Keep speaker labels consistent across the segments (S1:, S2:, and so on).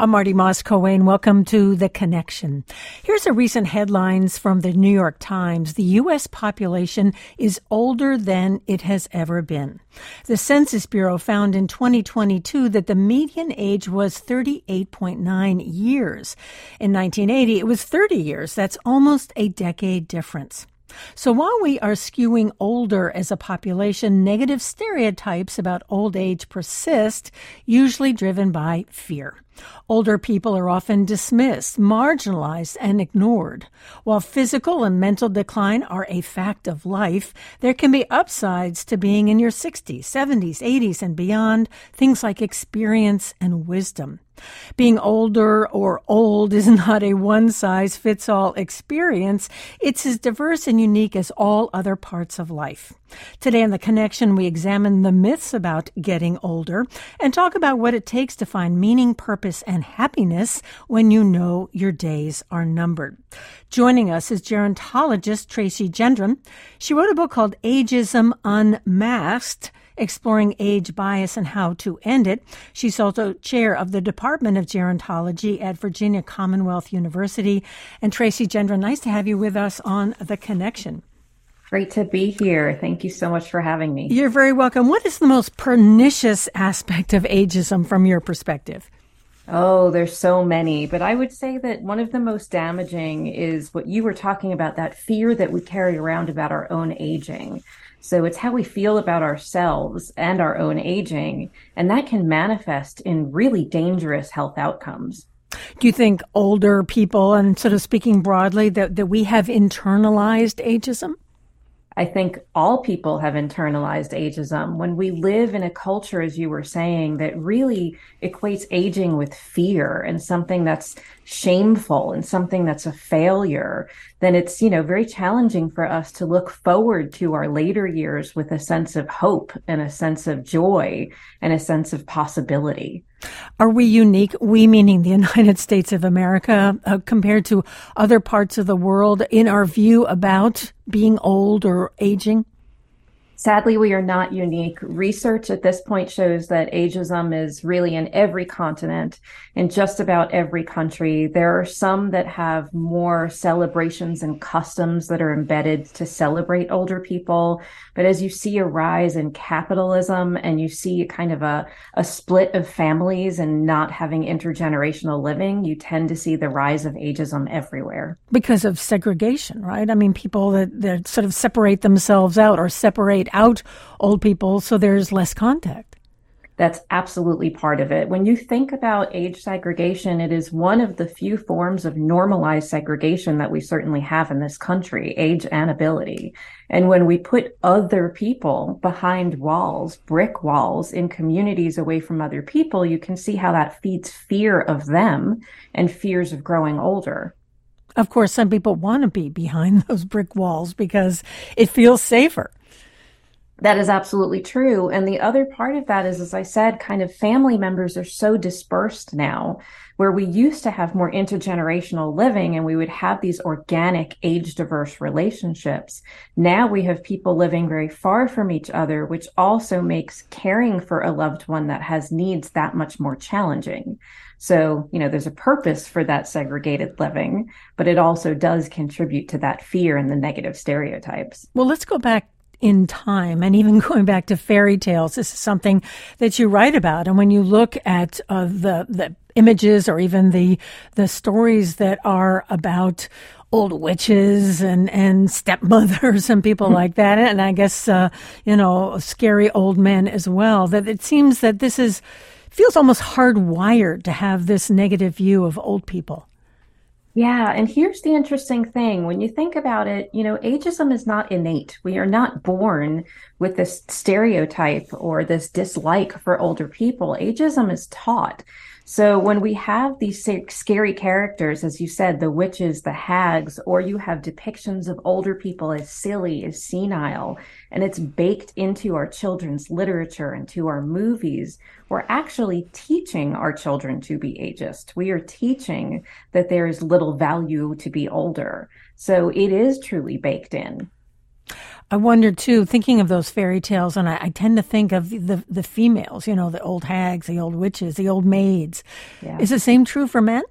S1: I'm Marty Moss Coane. Welcome to The Connection. Here's a recent headlines from the New York Times. The U.S. population is older than it has ever been. The Census Bureau found in 2022 that the median age was 38.9 years. In 1980, it was 30 years. That's almost a decade difference. So while we are skewing older as a population, negative stereotypes about old age persist, usually driven by fear. Older people are often dismissed, marginalized, and ignored. While physical and mental decline are a fact of life, there can be upsides to being in your 60s, 70s, 80s, and beyond, things like experience and wisdom. Being older or old is not a one size fits all experience. It's as diverse and unique as all other parts of life. Today on The Connection, we examine the myths about getting older and talk about what it takes to find meaning, purpose, and happiness when you know your days are numbered. Joining us is gerontologist Tracey Gendron. She wrote a book called Ageism Unmasked exploring age bias and how to end it. She's also chair of the Department of Gerontology at Virginia Commonwealth University. And Tracey Gendron, nice to have you with us on The Connection.
S2: Great to be here. Thank you so much for having me.
S1: You're very welcome. What is the most pernicious aspect of ageism from your perspective?
S2: Oh, there's so many, but I would say that one of the most damaging is what you were talking about that fear that we carry around about our own aging. So it's how we feel about ourselves and our own aging. And that can manifest in really dangerous health outcomes.
S1: Do you think older people, and sort of speaking broadly, that, that we have internalized ageism?
S2: I think all people have internalized ageism. When we live in a culture, as you were saying, that really equates aging with fear and something that's shameful and something that's a failure, then it's, you know, very challenging for us to look forward to our later years with a sense of hope and a sense of joy and a sense of possibility.
S1: Are we unique? We meaning the United States of America uh, compared to other parts of the world in our view about being old or aging?
S2: Sadly, we are not unique. Research at this point shows that ageism is really in every continent, in just about every country. There are some that have more celebrations and customs that are embedded to celebrate older people. But as you see a rise in capitalism and you see kind of a, a split of families and not having intergenerational living, you tend to see the rise of ageism everywhere.
S1: Because of segregation, right? I mean, people that, that sort of separate themselves out or separate out old people so there's less contact.
S2: That's absolutely part of it. When you think about age segregation, it is one of the few forms of normalized segregation that we certainly have in this country, age and ability. And when we put other people behind walls, brick walls in communities away from other people, you can see how that feeds fear of them and fears of growing older.
S1: Of course, some people want to be behind those brick walls because it feels safer.
S2: That is absolutely true. And the other part of that is, as I said, kind of family members are so dispersed now, where we used to have more intergenerational living and we would have these organic, age diverse relationships. Now we have people living very far from each other, which also makes caring for a loved one that has needs that much more challenging. So, you know, there's a purpose for that segregated living, but it also does contribute to that fear and the negative stereotypes.
S1: Well, let's go back in time and even going back to fairy tales. This is something that you write about. And when you look at uh, the, the images or even the, the stories that are about old witches and, and stepmothers and people mm-hmm. like that. And I guess, uh, you know, scary old men as well, that it seems that this is, feels almost hardwired to have this negative view of old people.
S2: Yeah. And here's the interesting thing. When you think about it, you know, ageism is not innate. We are not born with this stereotype or this dislike for older people. Ageism is taught. So when we have these scary characters, as you said, the witches, the hags, or you have depictions of older people as silly, as senile, and it's baked into our children's literature and to our movies, we're actually teaching our children to be ageist. We are teaching that there is little value to be older. So it is truly baked in.
S1: I wonder too, thinking of those fairy tales, and I, I, tend to think of the the females, you know, the old hags, the old witches, the old maids. Yeah. Is the same true for men?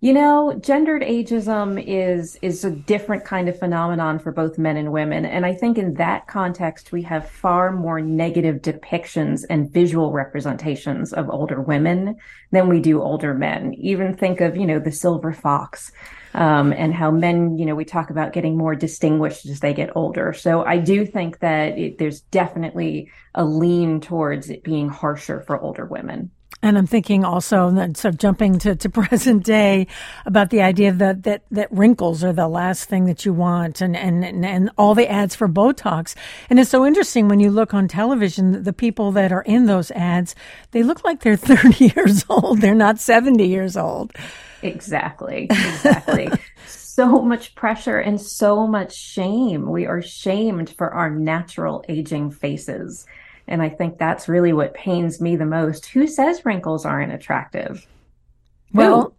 S2: You know, gendered ageism is is a different kind of phenomenon for both men and women, and I think in that context we have far more negative depictions and visual representations of older women than we do older men. Even think of you know the silver fox um, and how men, you know, we talk about getting more distinguished as they get older. So I do think that it, there's definitely a lean towards it being harsher for older women.
S1: And I'm thinking also, sort of jumping to, to present day, about the idea that, that, that wrinkles are the last thing that you want and, and, and, and all the ads for Botox. And it's so interesting when you look on television, the people that are in those ads, they look like they're 30 years old. They're not 70 years old.
S2: Exactly. Exactly. so much pressure and so much shame. We are shamed for our natural aging faces. And I think that's really what pains me the most. Who says wrinkles aren't attractive?
S1: Well, Who?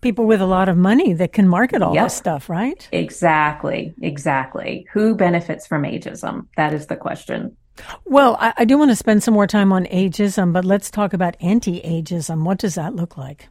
S1: people with a lot of money that can market all yep. this stuff, right?
S2: Exactly. Exactly. Who benefits from ageism? That is the question.
S1: Well, I, I do want to spend some more time on ageism, but let's talk about anti ageism. What does that look like?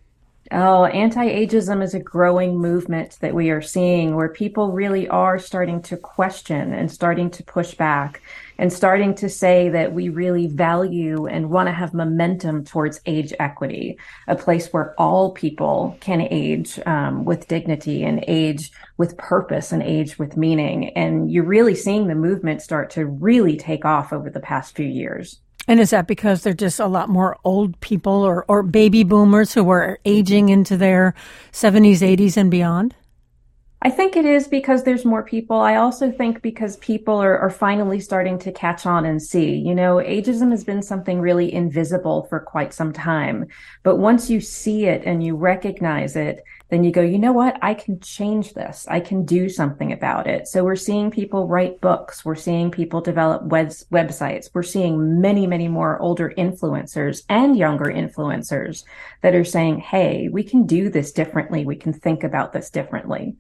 S2: Oh, anti ageism is a growing movement that we are seeing where people really are starting to question and starting to push back and starting to say that we really value and want to have momentum towards age equity, a place where all people can age um, with dignity and age with purpose and age with meaning. And you're really seeing the movement start to really take off over the past few years.
S1: And is that because they're just a lot more old people or, or baby boomers who are aging into their 70s, 80s, and beyond?
S2: I think it is because there's more people. I also think because people are, are finally starting to catch on and see. You know, ageism has been something really invisible for quite some time. But once you see it and you recognize it, then you go, you know what? I can change this. I can do something about it. So we're seeing people write books. We're seeing people develop web- websites. We're seeing many, many more older influencers and younger influencers that are saying, Hey, we can do this differently. We can think about this differently.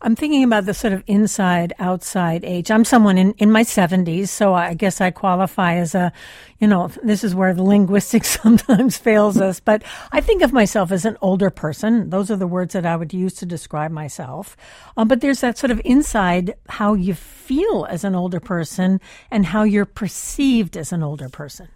S1: I'm thinking about the sort of inside outside age. I'm someone in, in my 70s, so I guess I qualify as a, you know, this is where the linguistics sometimes fails us, but I think of myself as an older person. Those are the words that I would use to describe myself. Um, but there's that sort of inside how you feel as an older person and how you're perceived as an older person.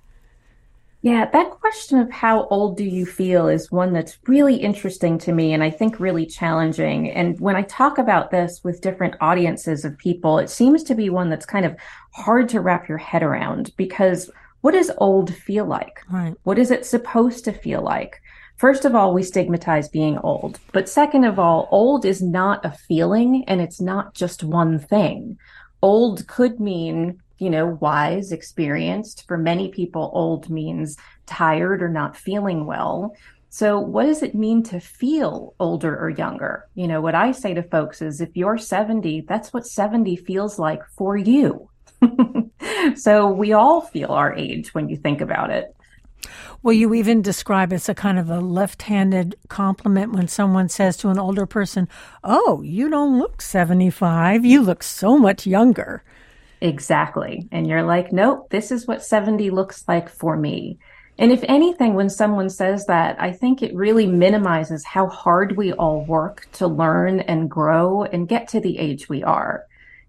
S2: Yeah, that question of how old do you feel is one that's really interesting to me and I think really challenging. And when I talk about this with different audiences of people, it seems to be one that's kind of hard to wrap your head around because what does old feel like? Right. What is it supposed to feel like? First of all, we stigmatize being old. But second of all, old is not a feeling and it's not just one thing. Old could mean you know, wise, experienced. For many people, old means tired or not feeling well. So, what does it mean to feel older or younger? You know, what I say to folks is if you're 70, that's what 70 feels like for you. so, we all feel our age when you think about it.
S1: Well, you even describe it's a kind of a left handed compliment when someone says to an older person, Oh, you don't look 75. You look so much younger.
S2: Exactly. And you're like, nope, this is what 70 looks like for me. And if anything, when someone says that, I think it really minimizes how hard we all work to learn and grow and get to the age we are.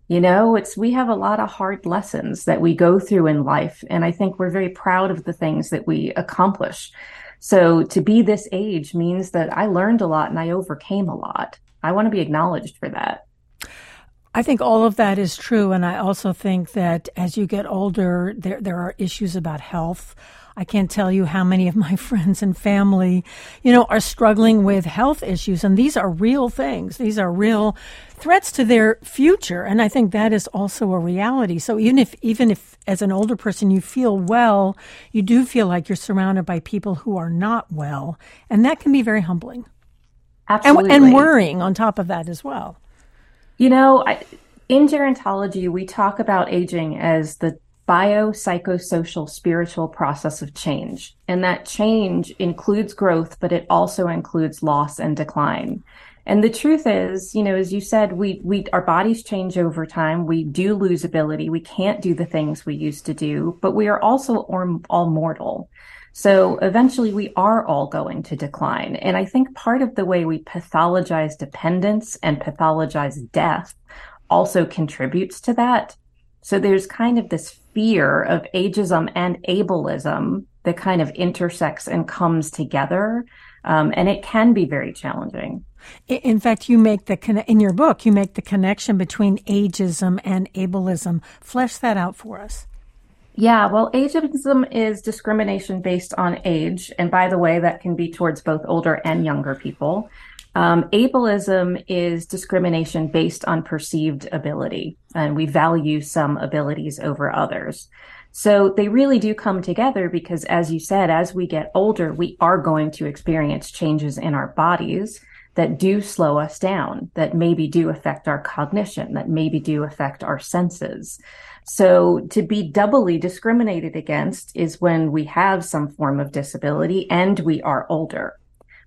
S2: You know, it's, we have a lot of hard lessons that we go through in life. And I think we're very proud of the things that we accomplish. So to be this age means that I learned a lot and I overcame a lot. I want to be acknowledged for that.
S1: I think all of that is true. And I also think that as you get older, there, there are issues about health. I can't tell you how many of my friends and family, you know, are struggling with health issues. And these are real things. These are real threats to their future. And I think that is also a reality. So even if, even if as an older person you feel well, you do feel like you're surrounded by people who are not well. And that can be very humbling.
S2: Absolutely.
S1: And, and worrying on top of that as well.
S2: You know, I, in gerontology, we talk about aging as the biopsychosocial spiritual process of change. And that change includes growth, but it also includes loss and decline. And the truth is, you know, as you said, we we our bodies change over time. We do lose ability. We can't do the things we used to do, but we are also all mortal. So eventually we are all going to decline. And I think part of the way we pathologize dependence and pathologize death also contributes to that. So there's kind of this fear of ageism and ableism that kind of intersects and comes together. Um, and it can be very challenging.
S1: In fact, you make the in your book, you make the connection between ageism and ableism. Flesh that out for us.
S2: Yeah, well, ageism is discrimination based on age, and by the way, that can be towards both older and younger people. Um, ableism is discrimination based on perceived ability, and we value some abilities over others. So they really do come together because, as you said, as we get older, we are going to experience changes in our bodies that do slow us down, that maybe do affect our cognition, that maybe do affect our senses. So to be doubly discriminated against is when we have some form of disability and we are older.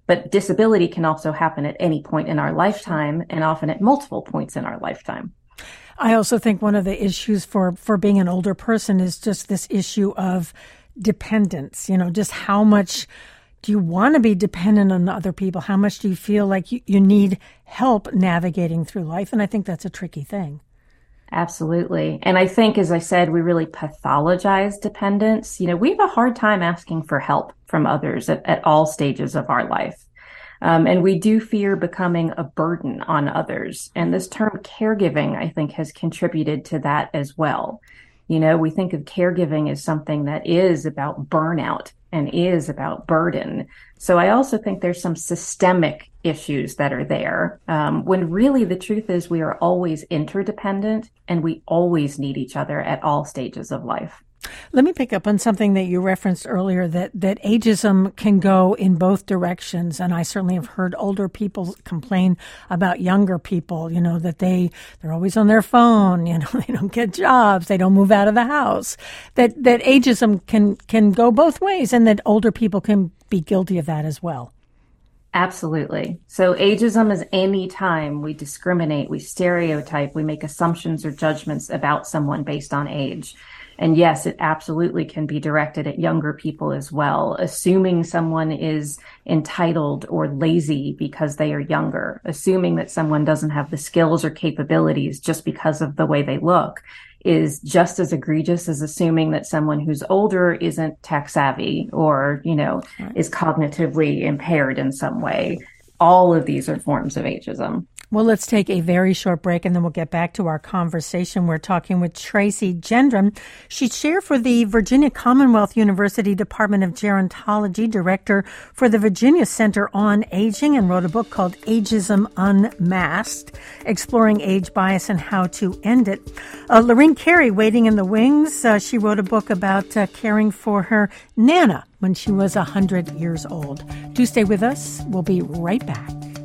S2: But disability can also happen at any point in our lifetime and often at multiple points in our lifetime.
S1: I also think one of the issues for, for being an older person is just this issue of dependence, you know, just how much do you want to be dependent on other people? How much do you feel like you, you need help navigating through life? And I think that's a tricky thing.
S2: Absolutely. And I think, as I said, we really pathologize dependence. You know, we have a hard time asking for help from others at, at all stages of our life. Um, and we do fear becoming a burden on others. And this term caregiving, I think, has contributed to that as well. You know, we think of caregiving as something that is about burnout and is about burden. So I also think there's some systemic issues that are there um, when really the truth is we are always interdependent and we always need each other at all stages of life.
S1: Let me pick up on something that you referenced earlier that, that ageism can go in both directions. And I certainly have heard older people complain about younger people, you know, that they, they're always on their phone, you know, they don't get jobs, they don't move out of the house. That, that ageism can, can go both ways and that older people can be guilty of that as well.
S2: Absolutely. So ageism is any time we discriminate, we stereotype, we make assumptions or judgments about someone based on age. And yes, it absolutely can be directed at younger people as well, assuming someone is entitled or lazy because they are younger, assuming that someone doesn't have the skills or capabilities just because of the way they look is just as egregious as assuming that someone who's older isn't tech savvy or, you know, is cognitively impaired in some way. All of these are forms of ageism.
S1: Well, let's take a very short break and then we'll get back to our conversation. We're talking with Tracey Gendron. She's chair for the Virginia Commonwealth University Department of Gerontology, director for the Virginia Center on Aging, and wrote a book called Ageism Unmasked, exploring age bias and how to end it. Uh, Lorene Cary, waiting in the wings, uh, she wrote a book about uh, caring for her Nana when she was 100 years old. Do stay with us. We'll be right back.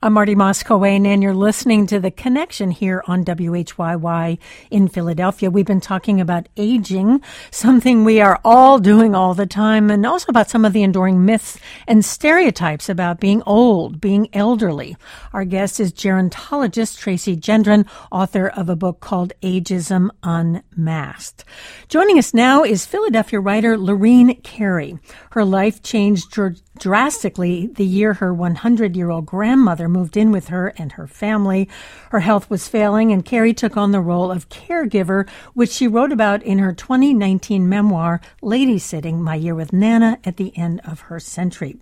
S1: I'm Marty Moss-Coane, and you're listening to The Connection here on WHYY in Philadelphia. We've been talking about aging, something we are all doing all the time, and also about some of the enduring myths and stereotypes about being old, being elderly. Our guest is gerontologist Tracey Gendron, author of a book called Ageism Unmasked. Joining us now is Philadelphia writer Lorene Cary. Her life changed drastically the year her 100 year old grandmother moved in with her and her family. Her health was failing, and Cary took on the role of caregiver, which she wrote about in her 2019 memoir, Ladysitting My Year with Nana at the End of Her Century.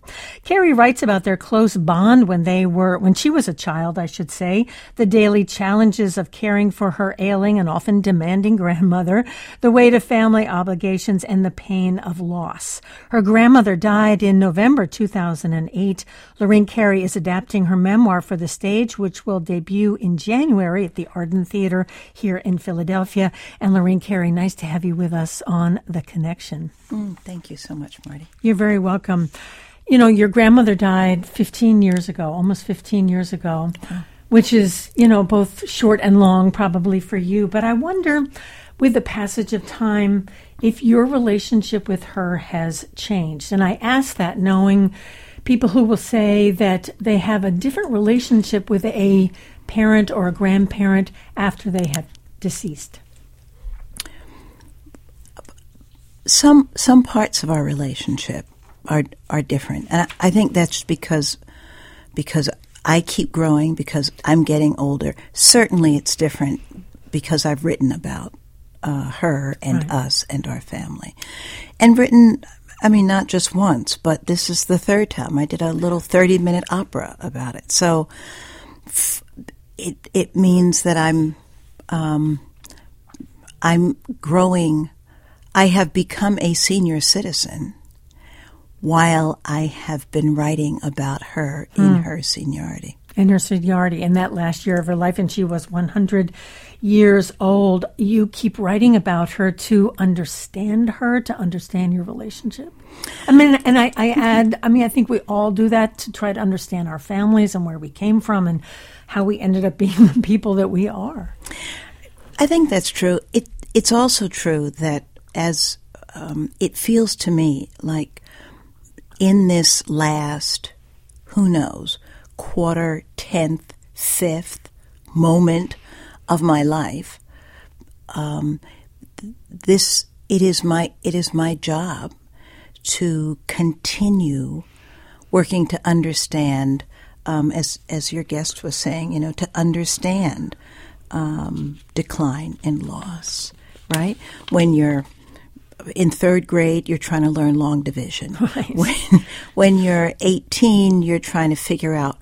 S1: Cary writes about their close bond when they were, when she was a child, I should say, the daily challenges of caring for her ailing and often demanding grandmother, the weight of family obligations, and the pain of loss. Her grandmother died in November 2008. Lorene Cary is adapting her memoir for the stage, which will debut in January at the Arden Theater here in Philadelphia. And Lorene Cary, nice to have you with us on The Connection.
S3: Mm, thank you so much, Marty.
S1: You're very welcome. You know, your grandmother died 15 years ago, almost 15 years ago. which is, you know, both short and long probably for you. But I wonder, with the passage of time, if your relationship with her has changed. And I ask that knowing people who will say that they have a different relationship with a parent or a grandparent after they have deceased.
S3: Some some parts of our relationship are are different, and I, think that's because because I keep growing because I'm getting older. Certainly, it's different because I've written about uh, her and right. us and our family, and written. I mean, not just once, but this is the third time I did a little 30 minute opera about it. So it, it means that I'm, um, I'm growing. I have become a senior citizen while I have been writing about her in mm. her seniority.
S1: In her seniority, in that last year of her life, and she was 100 years old. You keep writing about her to understand her, to understand your relationship. I mean, and I, I add, I mean, I think we all do that to try to understand our families and where we came from and how we ended up being the people that we are.
S3: I think that's true. It, it's also true that as um, it feels to me like in this last, who knows, quarter, tenth, fifth moment of my life, um, this it is my it is my job to continue working to understand, um, as as your guest was saying, you know, to understand um, decline and loss. Right when you're in third grade, you're trying to learn long division.
S1: Right.
S3: When, when you're 18, you're trying to figure out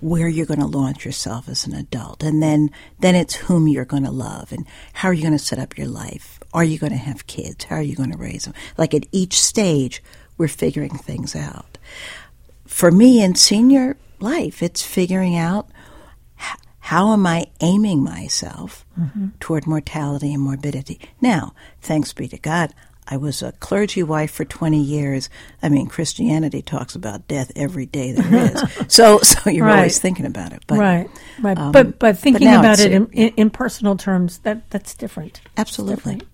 S3: where you're going to launch yourself as an adult. And then, then it's whom you're going to love and how are you going to set up your life? Are you going to have kids? How are you going to raise them? Like at each stage, we're figuring things out. For me in senior life, it's figuring out how am I aiming myself mm-hmm. toward mortality and morbidity? Now, thanks be to God, I was a clergy wife for 20 years. I mean, Christianity talks about death every day there is. so, so you're right. always thinking about it.
S1: But, right, right. Um, but, but thinking but about it in, in, personal terms, that, that's different.
S3: Absolutely. Different.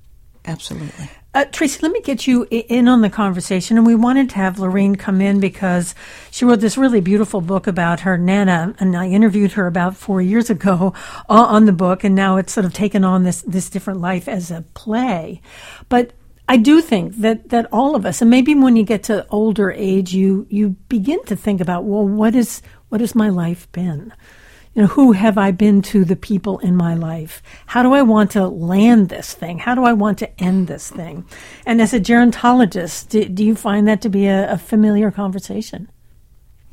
S3: Absolutely.
S1: Uh, Tracey, let me get you in on the conversation. And we wanted to have Lorene come in because she wrote this really beautiful book about her Nana. And I interviewed her about four years ago on the book. And now it's sort of taken on this, this different life as a play. But I do think that, that all of us, and maybe when you get to older age, you, you begin to think about, well, what is, what has my life been? you know, who have I been to the people in my life? How do I want to land this thing? How do I want to end this thing? And as a gerontologist, do, do you find that to be a, a, familiar conversation?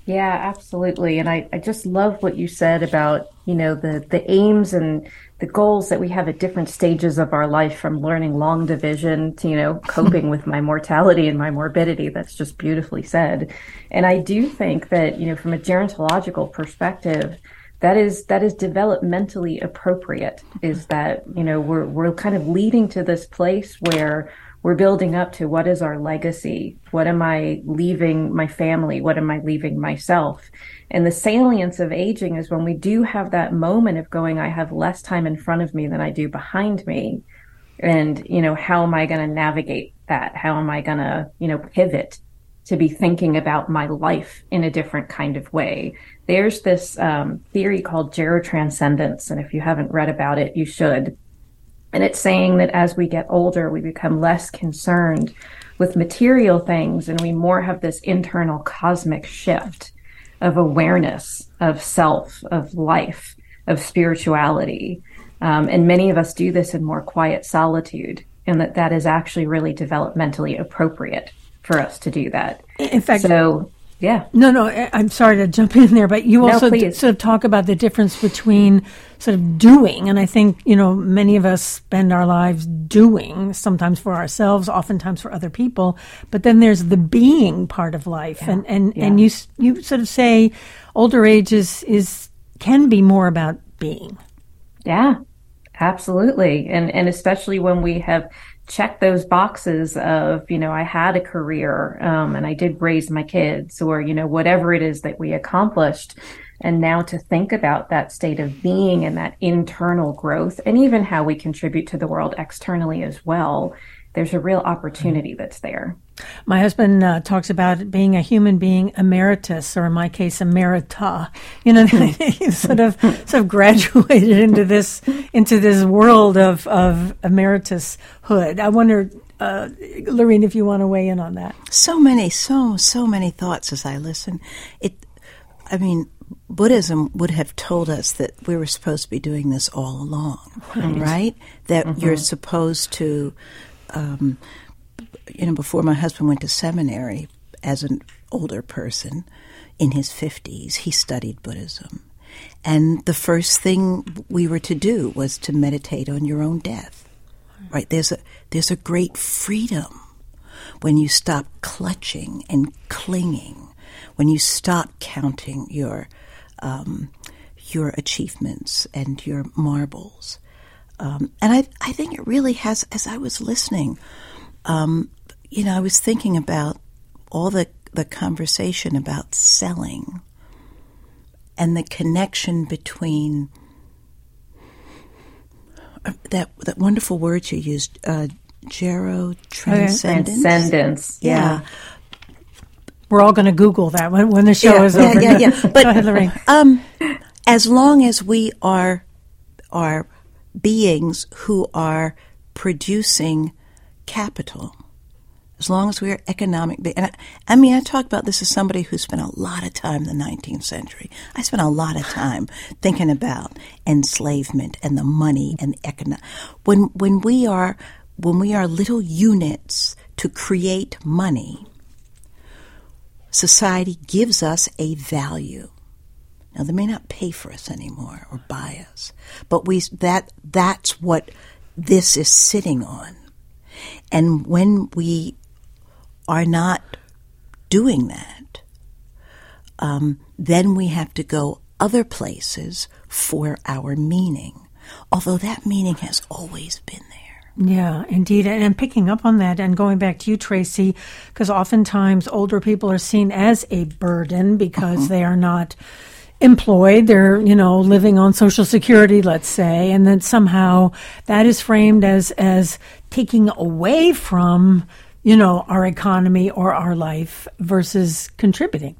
S2: Yeah, absolutely. And I, I just love what you said about, you know, the, the aims and the goals that we have at different stages of our life from learning long division to, you know, hmm. coping with my mortality and my morbidity. That's just beautifully said. And I do think that, you know, from a gerontological perspective, that is that is developmentally appropriate is that you know we're we're kind of leading to this place where we're building up to what is our legacy what am i leaving my family what am i leaving myself and the salience of aging is when we do have that moment of going i have less time in front of me than i do behind me and you know how am i going to navigate that how am i going to you know pivot to be thinking about my life in a different kind of way there's this um, theory called gerotranscendence. And if you haven't read about it, you should. And it's saying that as we get older, we become less concerned with material things and we more have this internal cosmic shift of awareness of self, of life, of spirituality. Um, and many of us do this in more quiet solitude, and that that is actually really developmentally appropriate for us to do that.
S1: In fact,
S2: so yeah.
S1: No, no, eh, I'm sorry to jump in there, but you no, also d- sort of talk about the difference between sort of doing, and I think, you know, many of us spend our lives doing, sometimes for ourselves, oftentimes for other people, but then there's the being part of life. Yeah. And, and, yeah. and you, you sort of say older age is, is, can be more about being.
S2: Yeah, absolutely. And, and especially when we have check those boxes of, you know, I had a career um, and I did raise my kids or, you know, whatever it is that we accomplished. And now to think about that state of being and that internal growth, and even how we contribute to the world externally as well, there's a real opportunity that's there.
S1: My husband uh, talks about being a human being emeritus, or in my case, emerita. You know, he sort of sort of graduated into this into this world of of emeritushood. I wonder, uh, Lorene, if you want to weigh in on that.
S3: So many, so so many thoughts as I listen. It, I mean, Buddhism would have told us that we were supposed to be doing this all along, right? right? That mm-hmm. you're supposed to um, you know, before my husband went to seminary as an older person in his 50s, he studied Buddhism. And the first thing we were to do was to meditate on your own death. Right? There's a there's a great freedom when you stop clutching and clinging, when you stop counting your um, your achievements and your marbles, um, and I, I think it really has, as I was listening, um, you know, I was thinking about all the, the conversation about selling and the connection between uh, that that wonderful word you used, uh, gero transcendence.
S2: Transcendence, yeah. yeah.
S1: We're all going to Google that when, when the show
S3: yeah,
S1: is
S3: yeah,
S1: over.
S3: Yeah, yeah, But, Go ahead, Um, as long as we are are beings who are producing capital. As long as we are economic, and I, I, mean, I talk about this as somebody who spent a lot of time in the 19th century. I spent a lot of time thinking about enslavement and the money and economic. When when we are when we are little units to create money, society gives us a value. Now they may not pay for us anymore or buy us, but we that that's what this is sitting on. And when we are not doing that, um, then we have to go other places for our meaning, although that meaning has always been there.
S1: Yeah, indeed. And picking up on that and going back to you, Tracey, because oftentimes older people are seen as a burden because mm-hmm. they are not employed, they're, you know, living on social security, let's say, and then somehow that is framed as as taking away from, you know, our economy or our life versus contributing.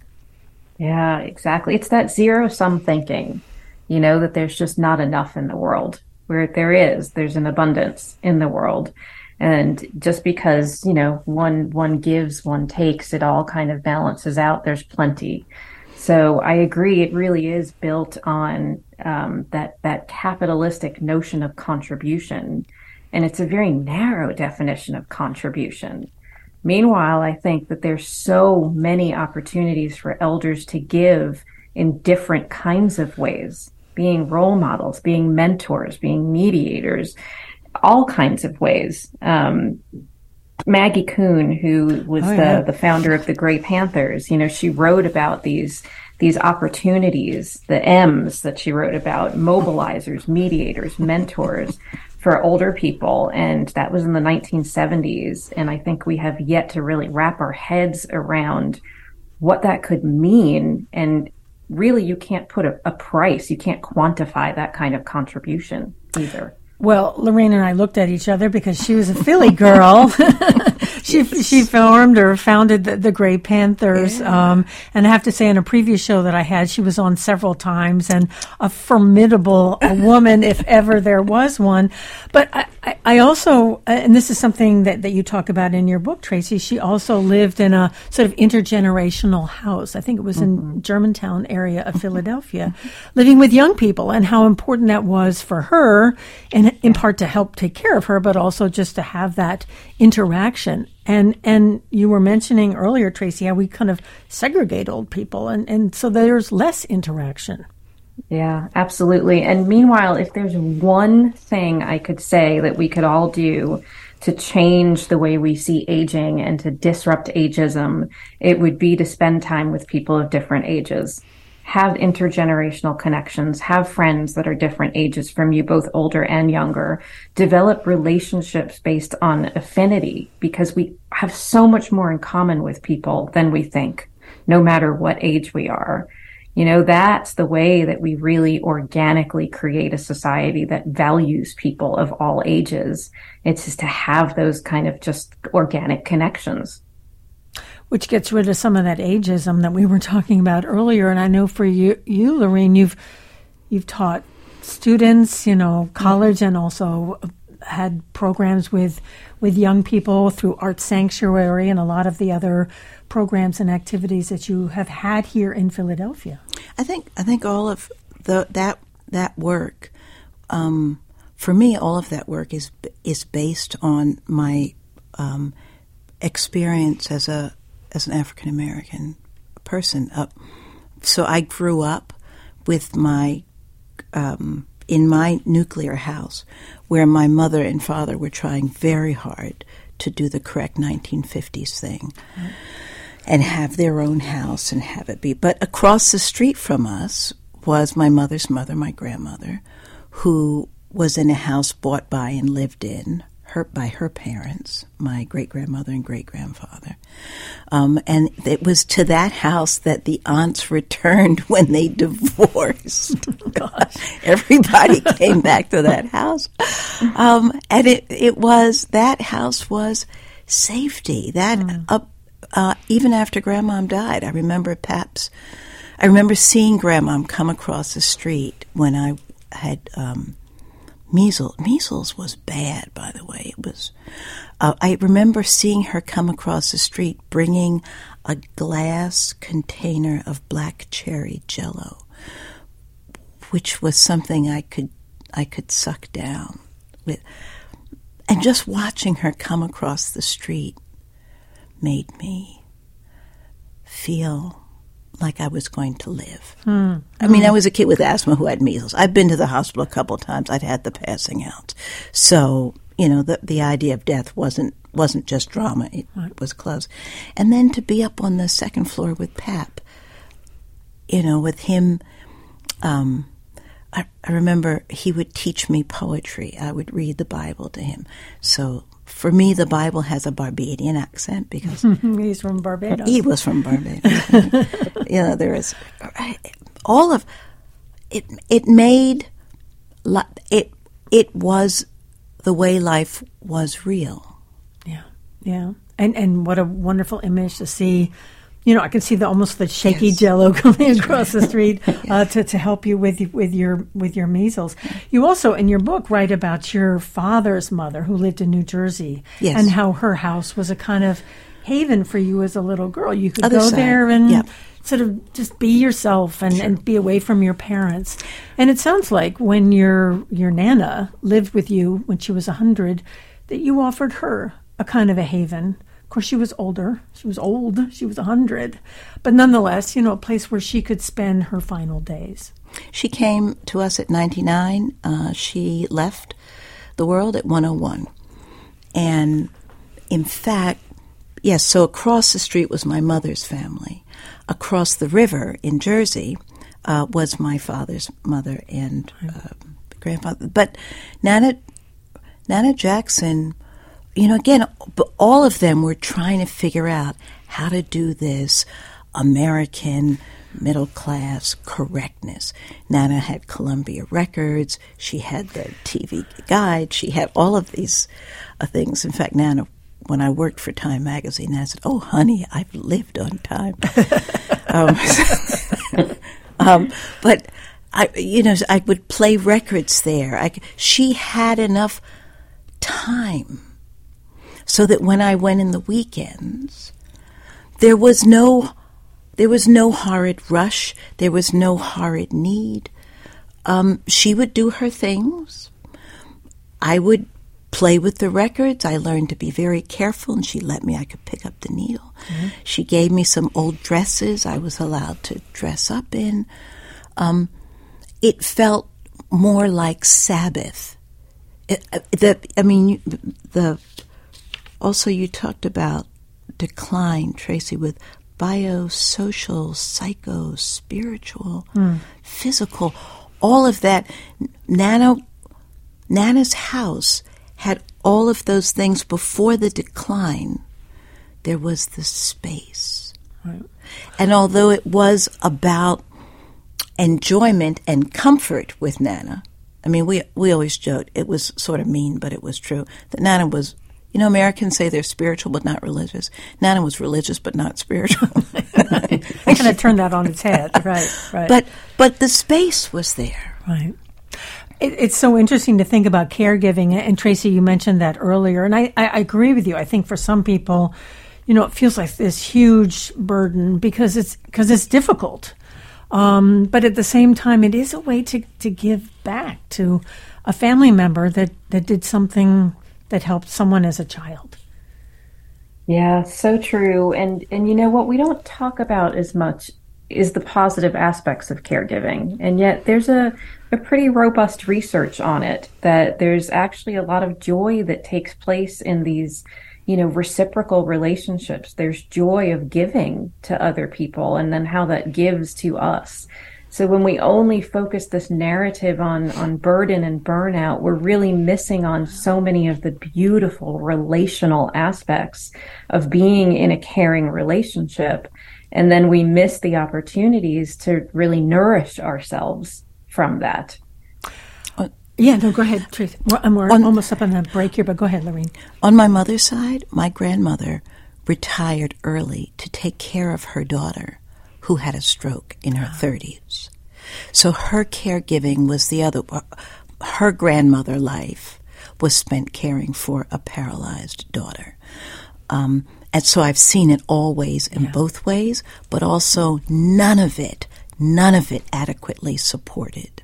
S2: Yeah, exactly. It's that zero sum thinking, you know, that there's just not enough in the world. Where there is, there's an abundance in the world. And just because, you know, one one gives, one takes, it all kind of balances out. There's plenty. So I agree. It really is built on um, that that capitalistic notion of contribution, and it's a very narrow definition of contribution. Meanwhile, I think that there's so many opportunities for elders to give in different kinds of ways, being role models, being mentors, being mediators, all kinds of ways. Um, Maggie Kuhn, who was oh, yeah. the, the founder of the Gray Panthers, you know, she wrote about these these opportunities, the M's that she wrote about, mobilizers, mediators, mentors for older people. And that was in the 1970s. And I think we have yet to really wrap our heads around what that could mean. And really, you can't put a, a price, you can't quantify that kind of contribution either.
S1: Well, Lorene and I looked at each other because she was a Philly girl. she she formed or founded the, the Gray Panthers, yeah. um, and I have to say, in a previous show that I had, she was on several times and a formidable woman, if ever there was one. But I, I, I also, uh, and this is something that, that you talk about in your book, Tracey. She also lived in a sort of intergenerational house. I think it was mm-hmm. in Germantown area of Philadelphia, living with young people, and how important that was for her and in part to help take care of her, but also just to have that interaction. And and you were mentioning earlier, Tracey, how we kind of segregate old people, and and so there's less interaction.
S2: Yeah, absolutely. And meanwhile, if there's one thing I could say that we could all do to change the way we see aging and to disrupt ageism, it would be to spend time with people of different ages have intergenerational connections, have friends that are different ages from you, both older and younger, develop relationships based on affinity because we have so much more in common with people than we think, no matter what age we are. You know, that's the way that we really organically create a society that values people of all ages. It's just to have those kind of just organic connections.
S1: Which gets rid of some of that ageism that we were talking about earlier. And I know for you, you Lorene, you've you've taught students, you know, college, and also had programs with with young people through Art Sanctuary and a lot of the other programs and activities that you have had here in Philadelphia.
S3: I think I think all of the that that work, um, for me, all of that work is is based on my um, experience as a as an African American person. Uh, so I grew up with my um, in my nuclear house, where my mother and father were trying very hard to do the correct 1950s thing. And have their own house and have it be. But across the street from us was my mother's mother, my grandmother, who was in a house bought by and lived in her by her parents, my great grandmother and great grandfather. Um, and it was to that house that the aunts returned when they divorced. Everybody came back to that house. Um, and it, it was, that house was safety. That, mm. uh, uh, even after Grandmom died, I remember Paps. I remember seeing Grandmom come across the street when I had um, measles. Measles was bad, by the way. It was. Uh, I remember seeing her come across the street bringing a glass container of black cherry Jello, which was something I could I could suck down with, and just watching her come across the street made me feel like I was going to live. Mm. I mean, I was a kid with asthma who had measles. I've been to the hospital a couple of times. I'd had the passing out. So, you know, the the idea of death wasn't wasn't just drama. It right. was close. And then to be up on the second floor with Pap, you know, with him um, I, I remember he would teach me poetry. I would read the Bible to him. So for me, the Bible has a Barbadian accent because
S1: he's from Barbados.
S3: He was from Barbados. you know, there is all of it. It made it. It was the way life was real.
S1: Yeah, yeah, and and what a wonderful image to see you know, I can see the almost the shaky yes. Jello coming across the street uh, to to help you with with your with your measles. You also in your book write about your father's mother who lived in New Jersey,
S3: yes.
S1: and how her house was a kind of haven for you as a little girl. You could Other go side. there and. Yep. Sort of just be yourself and, sure. and be away from your parents, and it sounds like when your your nana lived with you when she was a hundred, that you offered her a kind of a haven of course, she was older. She was old. She was a 100. But nonetheless, you know, a place where she could spend her final days.
S3: She came to us at 99. Uh, she left the world at 101. And in fact, yes, so across the street was my mother's family. Across the river in Jersey uh, was my father's mother and uh, grandfather. But Nana, Nana Jackson you know, again, all of them were trying to figure out how to do this American middle class correctness. Nana had Columbia Records, she had the TV Guide, she had all of these uh, things. In fact, Nana, when I worked for Time Magazine, I said, "Oh, honey, I've lived on time." um, um, but I, you know, I would play records there. I, she had enough time so that when I went in the weekends, there was no there was no horrid rush, there was no horrid need. Um, she would do her things. I would play with the records. I learned to be very careful, and she let me. I could pick up the needle. Mm-hmm. She gave me some old dresses I was allowed to dress up in. Um, it felt more like Sabbath. It, uh, the, I mean, the also, you talked about decline, Tracey, with biosocial, psycho, spiritual, mm. physical, all of that. Nana, Nana's house had all of those things before the decline. There was the space. Right. And although it was about enjoyment and comfort with Nana. I mean, we we always joked it was sort of mean, but it was true that Nana was. You know, Americans say they're spiritual but not religious. Nana was religious but not spiritual.
S1: I kind of turned that on its head, right? Right.
S3: But but the space was there.
S1: Right. It, it's so interesting to think about caregiving, and Tracey, you mentioned that earlier, and I, I agree with you. I think for some people, you know, it feels like this huge burden because it's because it's difficult. Um, but at the same time, it is a way to, to give back to a family member that, that did something that helped someone as a child.
S2: Yeah, so true. And and you know what we don't talk about as much is the positive aspects of caregiving. And yet there's a, a pretty robust research on it that there's actually a lot of joy that takes place in these you know, reciprocal relationships. There's joy of giving to other people and then how that gives to us. So when we only focus this narrative on, on burden and burnout, we're really missing on so many of the beautiful relational aspects of being in a caring relationship. And then we miss the opportunities to really nourish ourselves from that.
S1: Yeah, no, go ahead, Tracey. We're, we're on, almost up on the break here, but go ahead, Lorene.
S3: On my mother's side, my grandmother retired early to take care of her daughter, who had a stroke in her 30s. So her caregiving was the other, her grandmother life was spent caring for a paralyzed daughter. Um, and so I've seen it always in yeah. both ways, but also none of it, none of it adequately supported.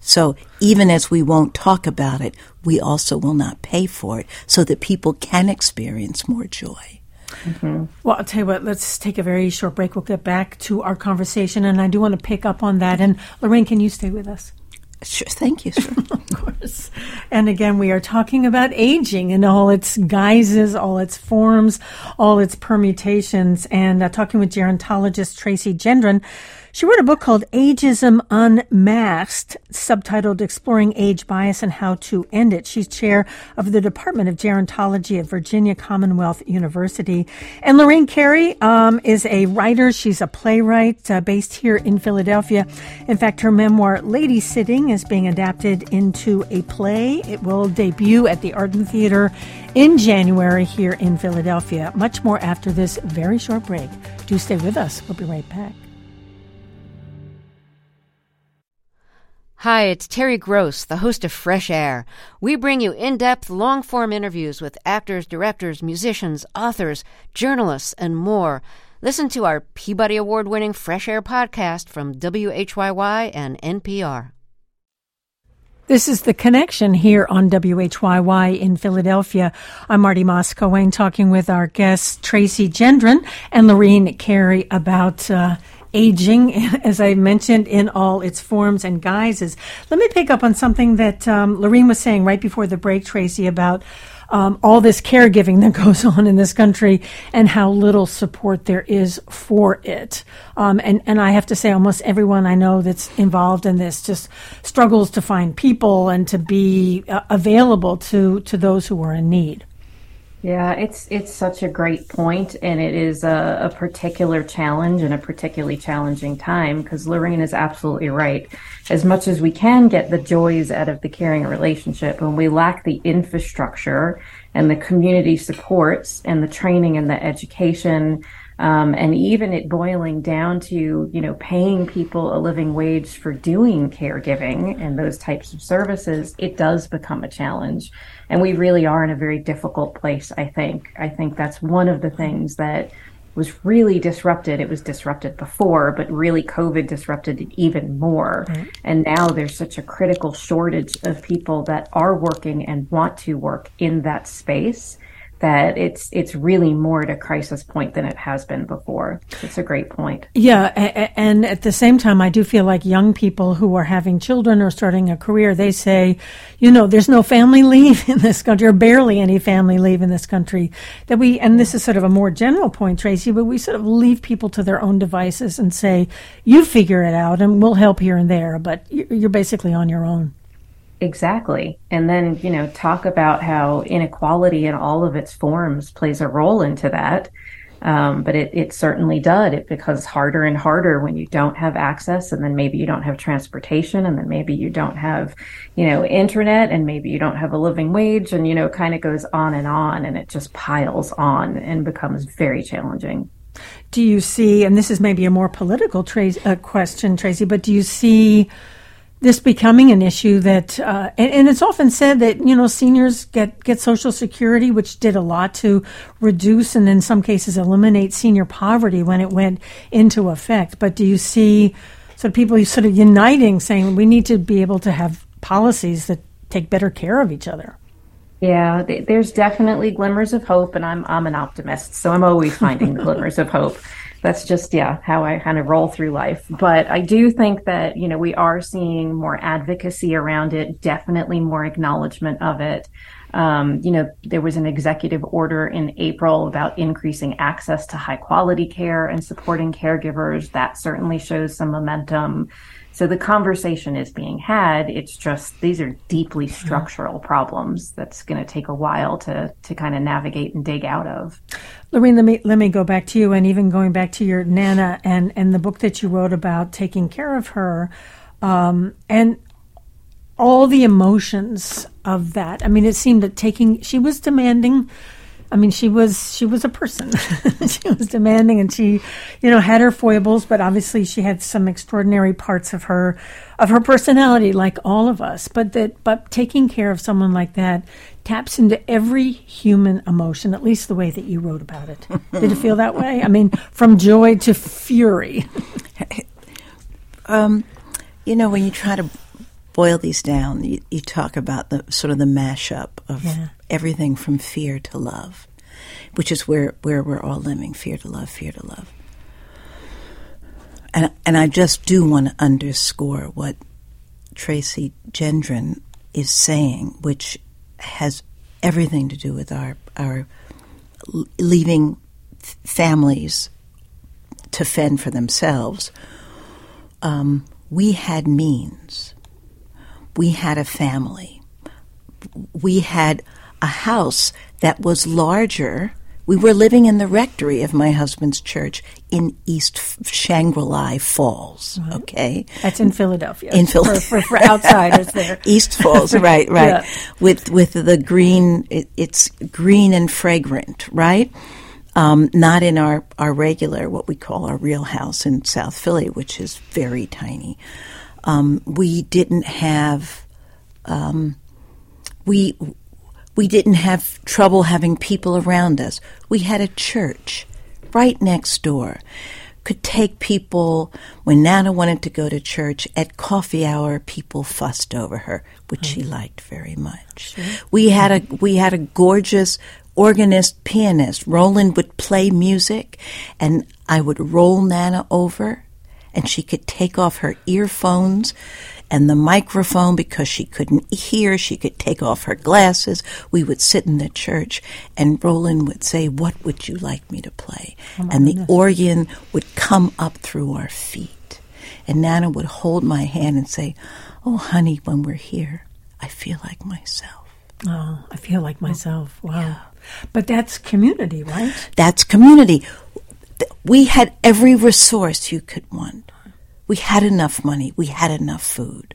S3: So even as we won't talk about it, we also will not pay for it so that people can experience more joy.
S1: Mm-hmm. Well, I'll tell you what, let's take a very short break. We'll get back to our conversation, and I do want to pick up on that. And Lorraine, can you stay with us?
S3: Sure, thank you. Sure.
S1: of course. And again, we are talking about aging in all its guises, all its forms, all its permutations, and uh, talking with gerontologist Tracey Gendron she wrote a book called Ageism Unmasked, subtitled Exploring Age Bias and How to End It. She's chair of the Department of Gerontology at Virginia Commonwealth University. And Lorraine Cary um, is a writer. She's a playwright uh, based here in Philadelphia. In fact, her memoir, Ladysitting, is being adapted into a play. It will debut at the Arden Theater in January here in Philadelphia. Much more after this very short break. Do stay with us. We'll be right back.
S4: Hi, it's Terry Gross, the host of Fresh Air. We bring you in depth, long form interviews with actors, directors, musicians, authors, journalists, and more. Listen to our Peabody Award winning Fresh Air podcast from WHYY and NPR.
S1: This is The Connection here on WHYY in Philadelphia. I'm Marty Moss-Coane talking with our guests Tracey Gendron and Lorene Cary, about uh, aging, as I mentioned, in all its forms and guises. Let me pick up on something that um, Lorene was saying right before the break, Tracey, about um, all this caregiving that goes on in this country and how little support there is for it. Um, and, and I have to say, almost everyone I know that's involved in this just struggles to find people and to be uh, available to, to those who are in need.
S2: Yeah, it's it's such a great point, and it is a, a particular challenge and a particularly challenging time because Lorraine is absolutely right. As much as we can get the joys out of the caring relationship, when we lack the infrastructure and the community supports and the training and the education, um, and even it boiling down to you know paying people a living wage for doing caregiving and those types of services, it does become a challenge. And we really are in a very difficult place i think. I think that's one of the things that was really disrupted. It was disrupted before but really covid disrupted it even more. And now there's such a critical shortage of people that are working and want to work in that space that it's it's really more at a crisis point than it has been before. It's a great point.
S1: Yeah, and at the same time, I do feel like young people who are having children or starting a career, they say, you know, there's no family leave in this country, or barely any family leave in this country. That we, and this is sort of a more general point, Tracey, but we sort of leave people to their own devices and say, you figure it out, and we'll help here and there, but you're basically on your own.
S2: Exactly. And then, you know, talk about how inequality in all of its forms plays a role into that. Um, but it, it certainly does. It becomes harder and harder when you don't have access and then maybe you don't have transportation and then maybe you don't have, you know, internet and maybe you don't have a living wage and, you know, kind of goes on and on and it just piles on and becomes very challenging.
S1: Do you see, and this is maybe a more political tra- uh, question, Tracey, but do you see this becoming an issue that, uh, and, and, it's often said that you know seniors get get Social Security, which did a lot to reduce and in some cases eliminate senior poverty when it went into effect. But do you see sort of people sort of uniting, saying we need to be able to have policies that take better care of each other?
S2: Yeah, there's definitely glimmers of hope, and I'm I'm an optimist, so I'm always finding glimmers of hope that's just yeah how i kind of roll through life. But i do think that you know we are seeing more advocacy around it definitely more acknowledgement of it. Um, you know there was an executive order in april about increasing access to high quality care and supporting caregivers. That certainly shows some momentum so the conversation is being had. It's just these are deeply mm-hmm. structural problems that's going to take a while to to kind of navigate and dig out of.
S1: Lorene, let me let me go back to you, and even going back to your nana and and the book that you wrote about taking care of her, um, and all the emotions of that. I mean, it seemed that taking she was demanding I mean, she was she was a person. she was demanding, and she, you know, had her foibles, but obviously she had some extraordinary parts of her of her personality, like all of us. But that, but taking care of someone like that taps into every human emotion, at least the way that you wrote about it. Did it feel that way? I mean, from joy to fury.
S3: um, you know, when you try to boil these down, you, you talk about the sort of the mashup of yeah. Everything from fear to love, which is where, where we're all living fear to love, fear to love. And, and I just do want to underscore what Tracey Gendron is saying, which has everything to do with our, our leaving families to fend for themselves. Um, we had means we had a family. We had a house that was larger. We were living in the rectory of my husband's church in East Shangri-La Falls. Mm-hmm. Okay,
S1: that's in Philadelphia.
S3: In Philadelphia,
S1: for, for, for, outsiders there.
S3: East Falls, right, right. Yeah. With with the green, it, it's green and fragrant, right? Um, not in our our regular, what we call our real house in South Philly, which is very tiny um, we didn't have um, we we didn't have trouble having people around us. We had a church right next door. Could take people when Nana wanted to go to church at coffee hour. People fussed over her, which she mm-hmm. liked very much. Sure. We had a we had a gorgeous organist pianist. Roland would play music, and I would roll Nana over and she could take off her earphones and the microphone because she couldn't hear. She could take off her glasses. We would sit in the church, and Roland would say, What would you like me to play? Oh and the organ would come up through our feet. And Nana would hold my hand and say, Oh, honey, when we're here, I feel like myself.
S1: Oh, I feel like oh, myself. Wow. Yeah. But that's community, right?
S3: That's community we had every resource you could want. We had enough money. We had enough food.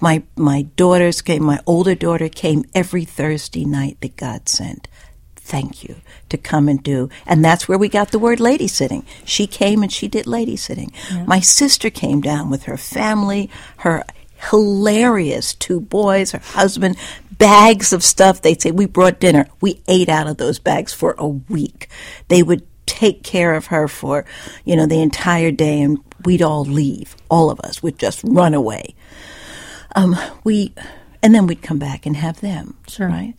S3: My my daughters came. My older daughter came every Thursday night that God sent. Thank you to come and do, and that's where we got the word lady sitting. She came and she did lady sitting. Yeah. My sister came down with her family, her hilarious two boys, her husband, bags of stuff. They'd say, We brought dinner. We ate out of those bags for a week. They would take care of her for, you know, the entire day and we'd all leave. All of us would just run away. Um, we, and then we'd come back and have them. Sure. Right?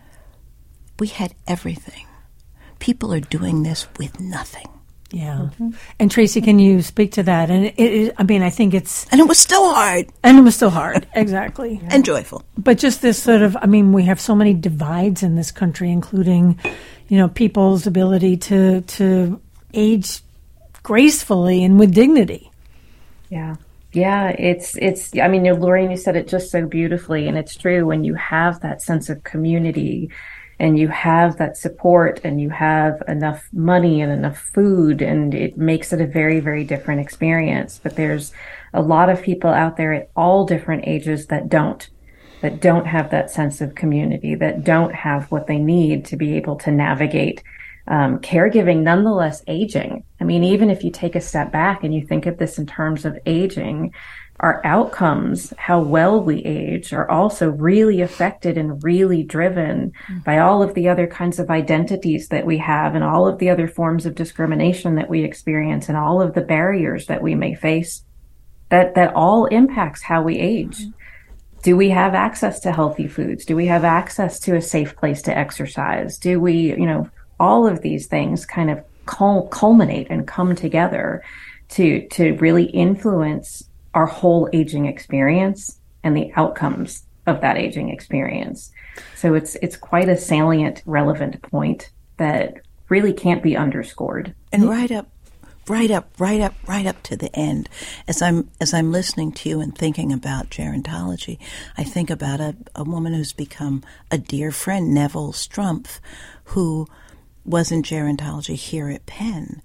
S3: We had everything. People are doing this with nothing.
S1: Yeah. Mm-hmm. And Tracey, can you speak to that? And it, it, I mean, I think it's.
S3: And it was still hard.
S1: And it was still hard. exactly.
S3: Yeah. And joyful.
S1: But just this sort of, I mean, we have so many divides in this country, including, you know, people's ability to, to age gracefully and with dignity.
S2: Yeah. Yeah, it's it's. I mean, Lorraine, you said it just so beautifully, and it's true. When you have that sense of community, and you have that support and you have enough money and enough food and it makes it a very very different experience. But there's a lot of people out there at all different ages that don't that don't have that sense of community that don't have what they need to be able to navigate um, caregiving nonetheless aging. I mean even if you take a step back and you think of this in terms of aging our outcomes, how well we age, are also really affected and really driven mm-hmm. by all of the other kinds of identities that we have and all of the other forms of discrimination that we experience and all of the barriers that we may face that, that all impacts how we age. Mm-hmm. Do we have access to healthy foods? Do we have access to a safe place to exercise? Do we, you know, all of these things kind of culminate and come together to, to really influence our whole aging experience and the outcomes of that aging experience. So it's it's quite a salient, relevant point that really can't be underscored.
S3: And right up right up, right up, right up to the end. As I'm as I'm listening to you and thinking about gerontology, I think about a, a woman who's become a dear friend, Neville Strumpf, who was in gerontology here at Penn.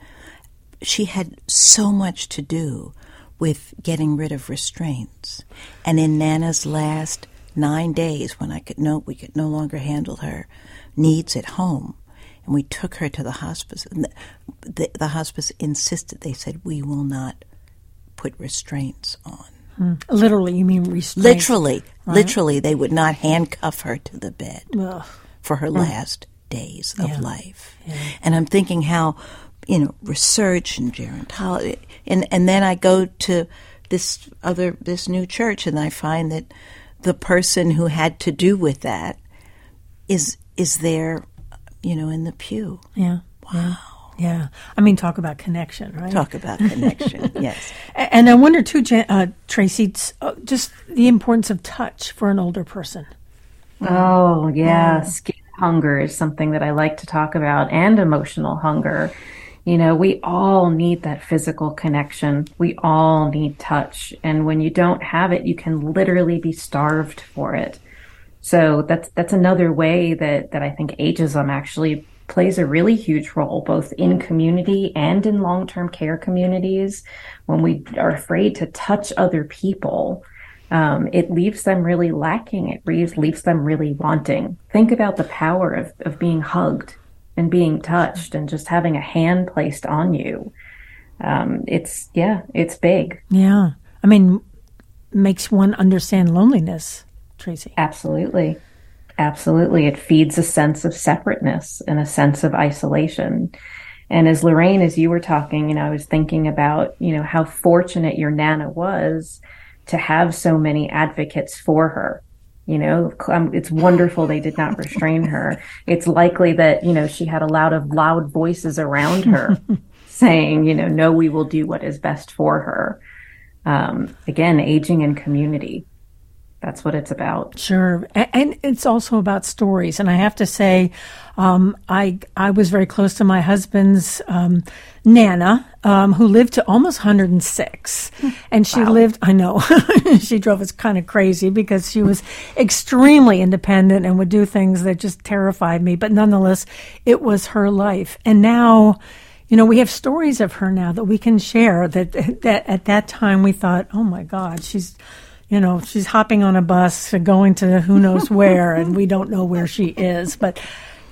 S3: She had so much to do with getting rid of restraints. And in Nana's last nine days, when I could no, we could no longer handle her needs at home, and we took her to the hospice. And the, the, the hospice insisted. They said we will not put restraints on.
S1: Hmm. Literally, you mean restraints?
S3: Literally, right? literally, they would not handcuff her to the bed Ugh. for her last days of life. Yeah. And I'm thinking how, you know, research and gerontology and and then I go to this other this new church and I find that the person who had to do with that is is there, you know, in the pew.
S1: Yeah.
S3: Wow.
S1: Yeah. Yeah, I mean, talk about connection, right?
S3: Talk about connection, yes.
S1: And I wonder too, uh, Tracey, uh, just the importance of touch for an older person.
S2: Oh yeah, yeah. skin hunger is something that I like to talk about, and emotional hunger. You know, we all need that physical connection. We all need touch. And when you don't have it, you can literally be starved for it. So that's, that's another way that, that I think ageism actually plays a really huge role, both in community and in long-term care communities. When we are afraid to touch other people, um, it leaves them really lacking. It leaves, leaves them really wanting. Think about the power of, of being hugged and being touched and just having a hand placed on you. Um, it's, yeah, it's big.
S1: Yeah. I mean, makes one understand loneliness, Tracey.
S2: Absolutely. Absolutely. It feeds a sense of separateness and a sense of isolation. And as Lorraine, as you were talking, you know, I was thinking about, you know, how fortunate your Nana was to have so many advocates for her you know, um, it's wonderful they did not restrain her. It's likely that, you know, she had a lot of loud voices around her saying, you know, no, we will do what is best for her. Um, again, aging in community. That's what it's about.
S1: Sure. And it's also about stories. And I have to say, um, I I was very close to my husband's um, Nana, um, who lived to almost 106, and she wow. lived. I know she drove us kind of crazy because she was extremely independent and would do things that just terrified me. But nonetheless, it was her life. And now, you know, we have stories of her now that we can share. That that at that time we thought, oh my God, she's you know, she's hopping on a bus going to who knows where, and we don't know where she is. But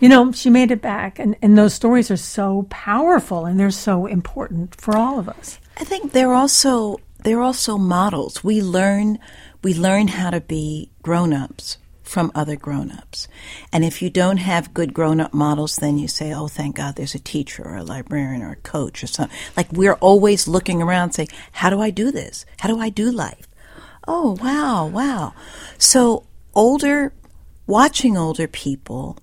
S1: you know, she made it back. And, and those stories are so powerful and they're so important for all of us.
S3: I think they're also they're also models. We learn we learn how to be grown ups from other grown ups. And if you don't have good grown up models, then you say, Oh, thank God there's a teacher or a librarian or a coach or something. Like we're always looking around saying, How do I do this? How do I do life? Oh, wow, wow. So older watching older people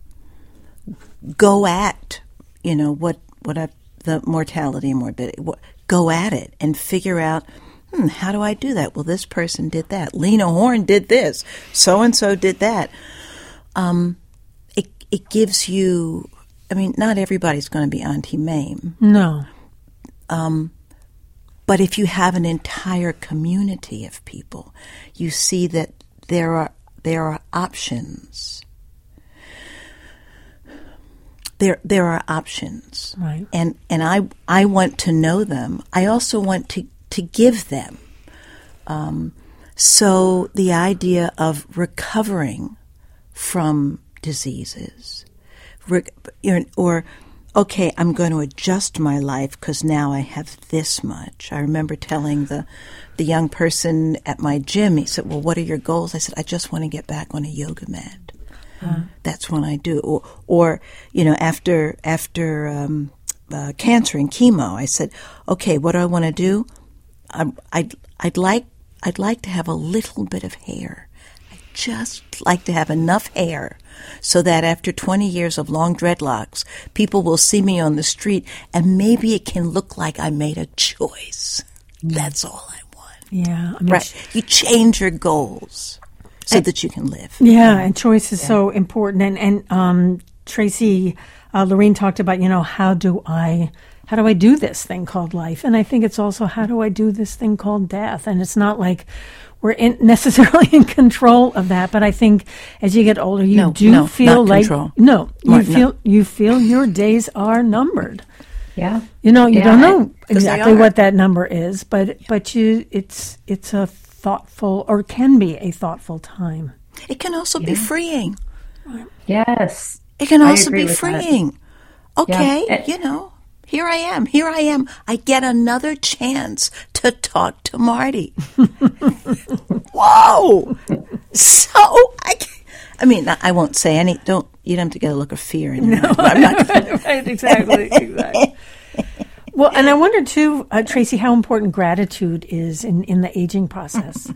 S3: go at, you know, what, what I, the mortality and morbidity, go at it and figure out, hmm, how do I do that? Well, this person did that. Lena Horne did this. So and so did that. Um, it, it gives you, I mean, not everybody's going to be Auntie Mame.
S1: No.
S3: Um, but if you have an entire community of people, you see that there are there are options there there are options,
S1: Right.
S3: And and I I want to know them. I also want to to give them. Um, so the idea of recovering from diseases, or okay, I'm going to adjust my life because now I have this much. I remember telling the the young person at my gym. He said, "Well, what are your goals?" I said, "I just want to get back on a yoga mat." That's when I do. Or, or you know, after after um, uh, cancer and chemo, I said, "Okay, what do I want to do? I, I'd I'd like I'd like to have a little bit of hair. Just like to have enough hair." So that after 20 years of long dreadlocks, people will see me on the street and maybe it can look like I made a choice. That's all I want.
S1: Yeah. I mean,
S3: Right. You change your goals so that you can live.
S1: Yeah, and choice is so important. And and um, Tracey, uh, Lorene talked about you know how do I how do I do this thing called life? And I think it's also how do I do this thing called death? And it's not like we're in, necessarily in control of that, but I think as you get older, you
S3: No,
S1: do
S3: no,
S1: feel
S3: not
S1: like
S3: control.
S1: no, you
S3: Martin, no.
S1: feel you feel your days are numbered.
S2: Yeah.
S1: You know, you
S2: Yeah,
S1: don't
S2: I-
S1: know
S3: 'Cause they
S1: exactly what that number is, but but you it's it's a thoughtful or can be a thoughtful time.
S3: It can also be freeing.
S2: Yes.
S3: It can
S2: I
S3: also be
S2: with that.
S3: freeing. Okay,
S2: Yeah.
S3: you know, here I am. Here I am. I get another chance to talk to Marty. Whoa! So I, I mean, I I won't say any. Don't you don't have to get a look of fear in your eyes. I'm not gonna-
S1: right, exactly, exactly. Well, and I wonder too, uh, Tracey, how important gratitude is in, in the aging process.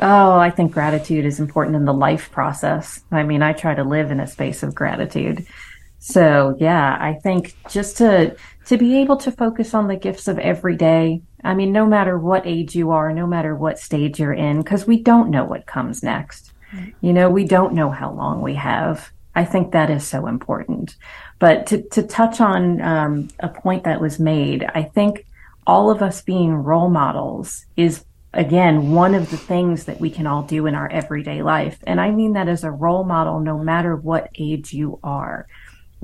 S2: Oh, I think gratitude is important in the life process. I mean, I try to live in a space of gratitude. So, yeah, I think just to to be able to focus on the gifts of every day. I mean, no matter what age you are, no matter what stage you're in, because we don't know what comes next. You know, we don't know how long we have. I think that is so important. But to, to touch on um, a point that was made, I think all of us being role models is again one of the things that we can all do in our everyday life and i mean that as a role model no matter what age you are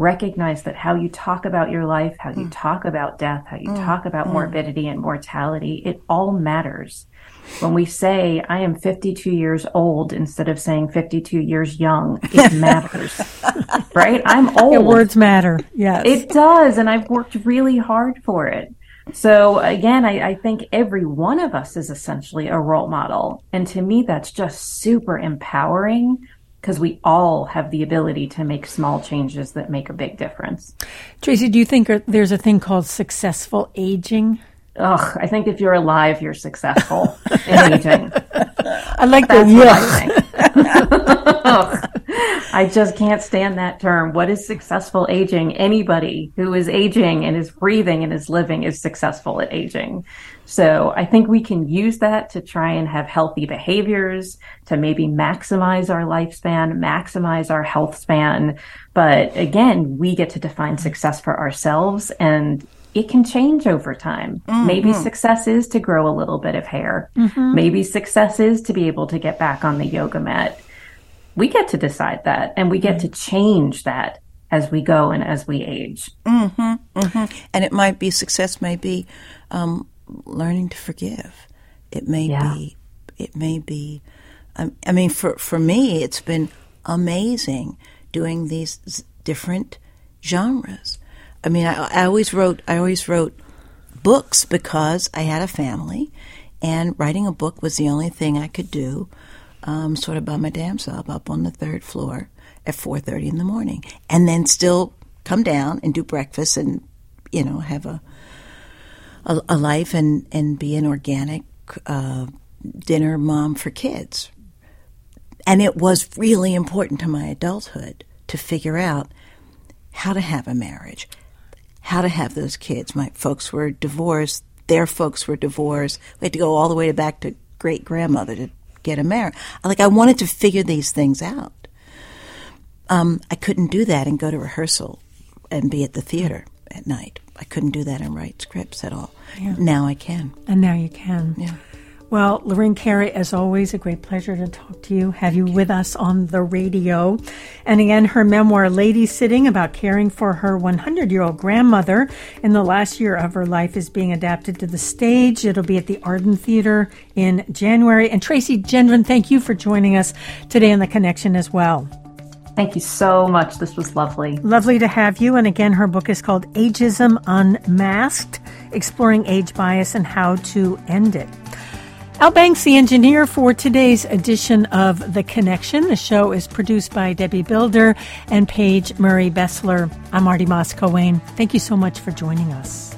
S2: recognize that how you talk about your life how you mm. talk about death how you mm. talk about mm. morbidity and mortality it all matters when we say i am 52 years old instead of saying 52 years young it matters right i'm old
S1: Yeah, words matter. Yes.
S2: it does, and I've worked really hard for it. So again, I, I think every one of us is essentially a role model. And to me, that's just super empowering because we all have the ability to make small changes that make a big difference.
S1: Tracey, do you think er- there's a thing called successful aging?
S2: Ugh, I think if you're alive, you're successful in aging.
S1: I like that.
S2: Ugh. I just can't stand that term. What is successful aging? Anybody who is aging and is breathing and is living is successful at aging. So I think we can use that to try and have healthy behaviors, to maybe maximize our lifespan, maximize our health span. But again, we get to define success for ourselves and it can change over time. Maybe mm-hmm. success is to grow a little bit of hair. Mm-hmm. Maybe success is to be able to get back on the yoga mat. We get to decide that and we get to mm-hmm. change that as we go and as we age.
S3: and it might be success may be um, learning to forgive it may
S2: Yeah.
S3: be it may be um, i mean for, for me it's been amazing doing these s- different genres i mean I, I always wrote i always wrote books because i had a family and writing a book was the only thing i could do um, sort of by my damn self up on the third floor at 4.30 in the morning and then still come down and do breakfast and you know have a a, a life and, and be an organic uh, dinner mom for kids. And it was really important to my adulthood to figure out how to have a marriage how to have those kids. My folks were divorced their folks were divorced. We had to go all the way back to great grandmother to get a marriage. Like i wanted to figure these things out. Um, I couldn't do that and go to rehearsal and be at the theater at night. I couldn't do that and write scripts at all. Now I can.
S1: And now you can.
S3: Yeah.
S1: Well, Lorraine Cary, as always, a great pleasure to talk to you, have you with us on the radio. And again, her memoir, Ladysitting, about caring for her 100 year old grandmother in the last year of her life, is being adapted to the stage. It'll be at the Arden Theater in January. And Tracey Gendron, thank you for joining us today on The Connection as well.
S2: Thank you so much. This was lovely.
S1: Lovely to have you. And again, her book is called Ageism Unmasked Exploring Age Bias and How to End It. Al Banks, the engineer for today's edition of The Connection. The show is produced by Debbie Builder and Paige Murray Bessler. I'm Marty Moss Coane. Thank you so much for joining us.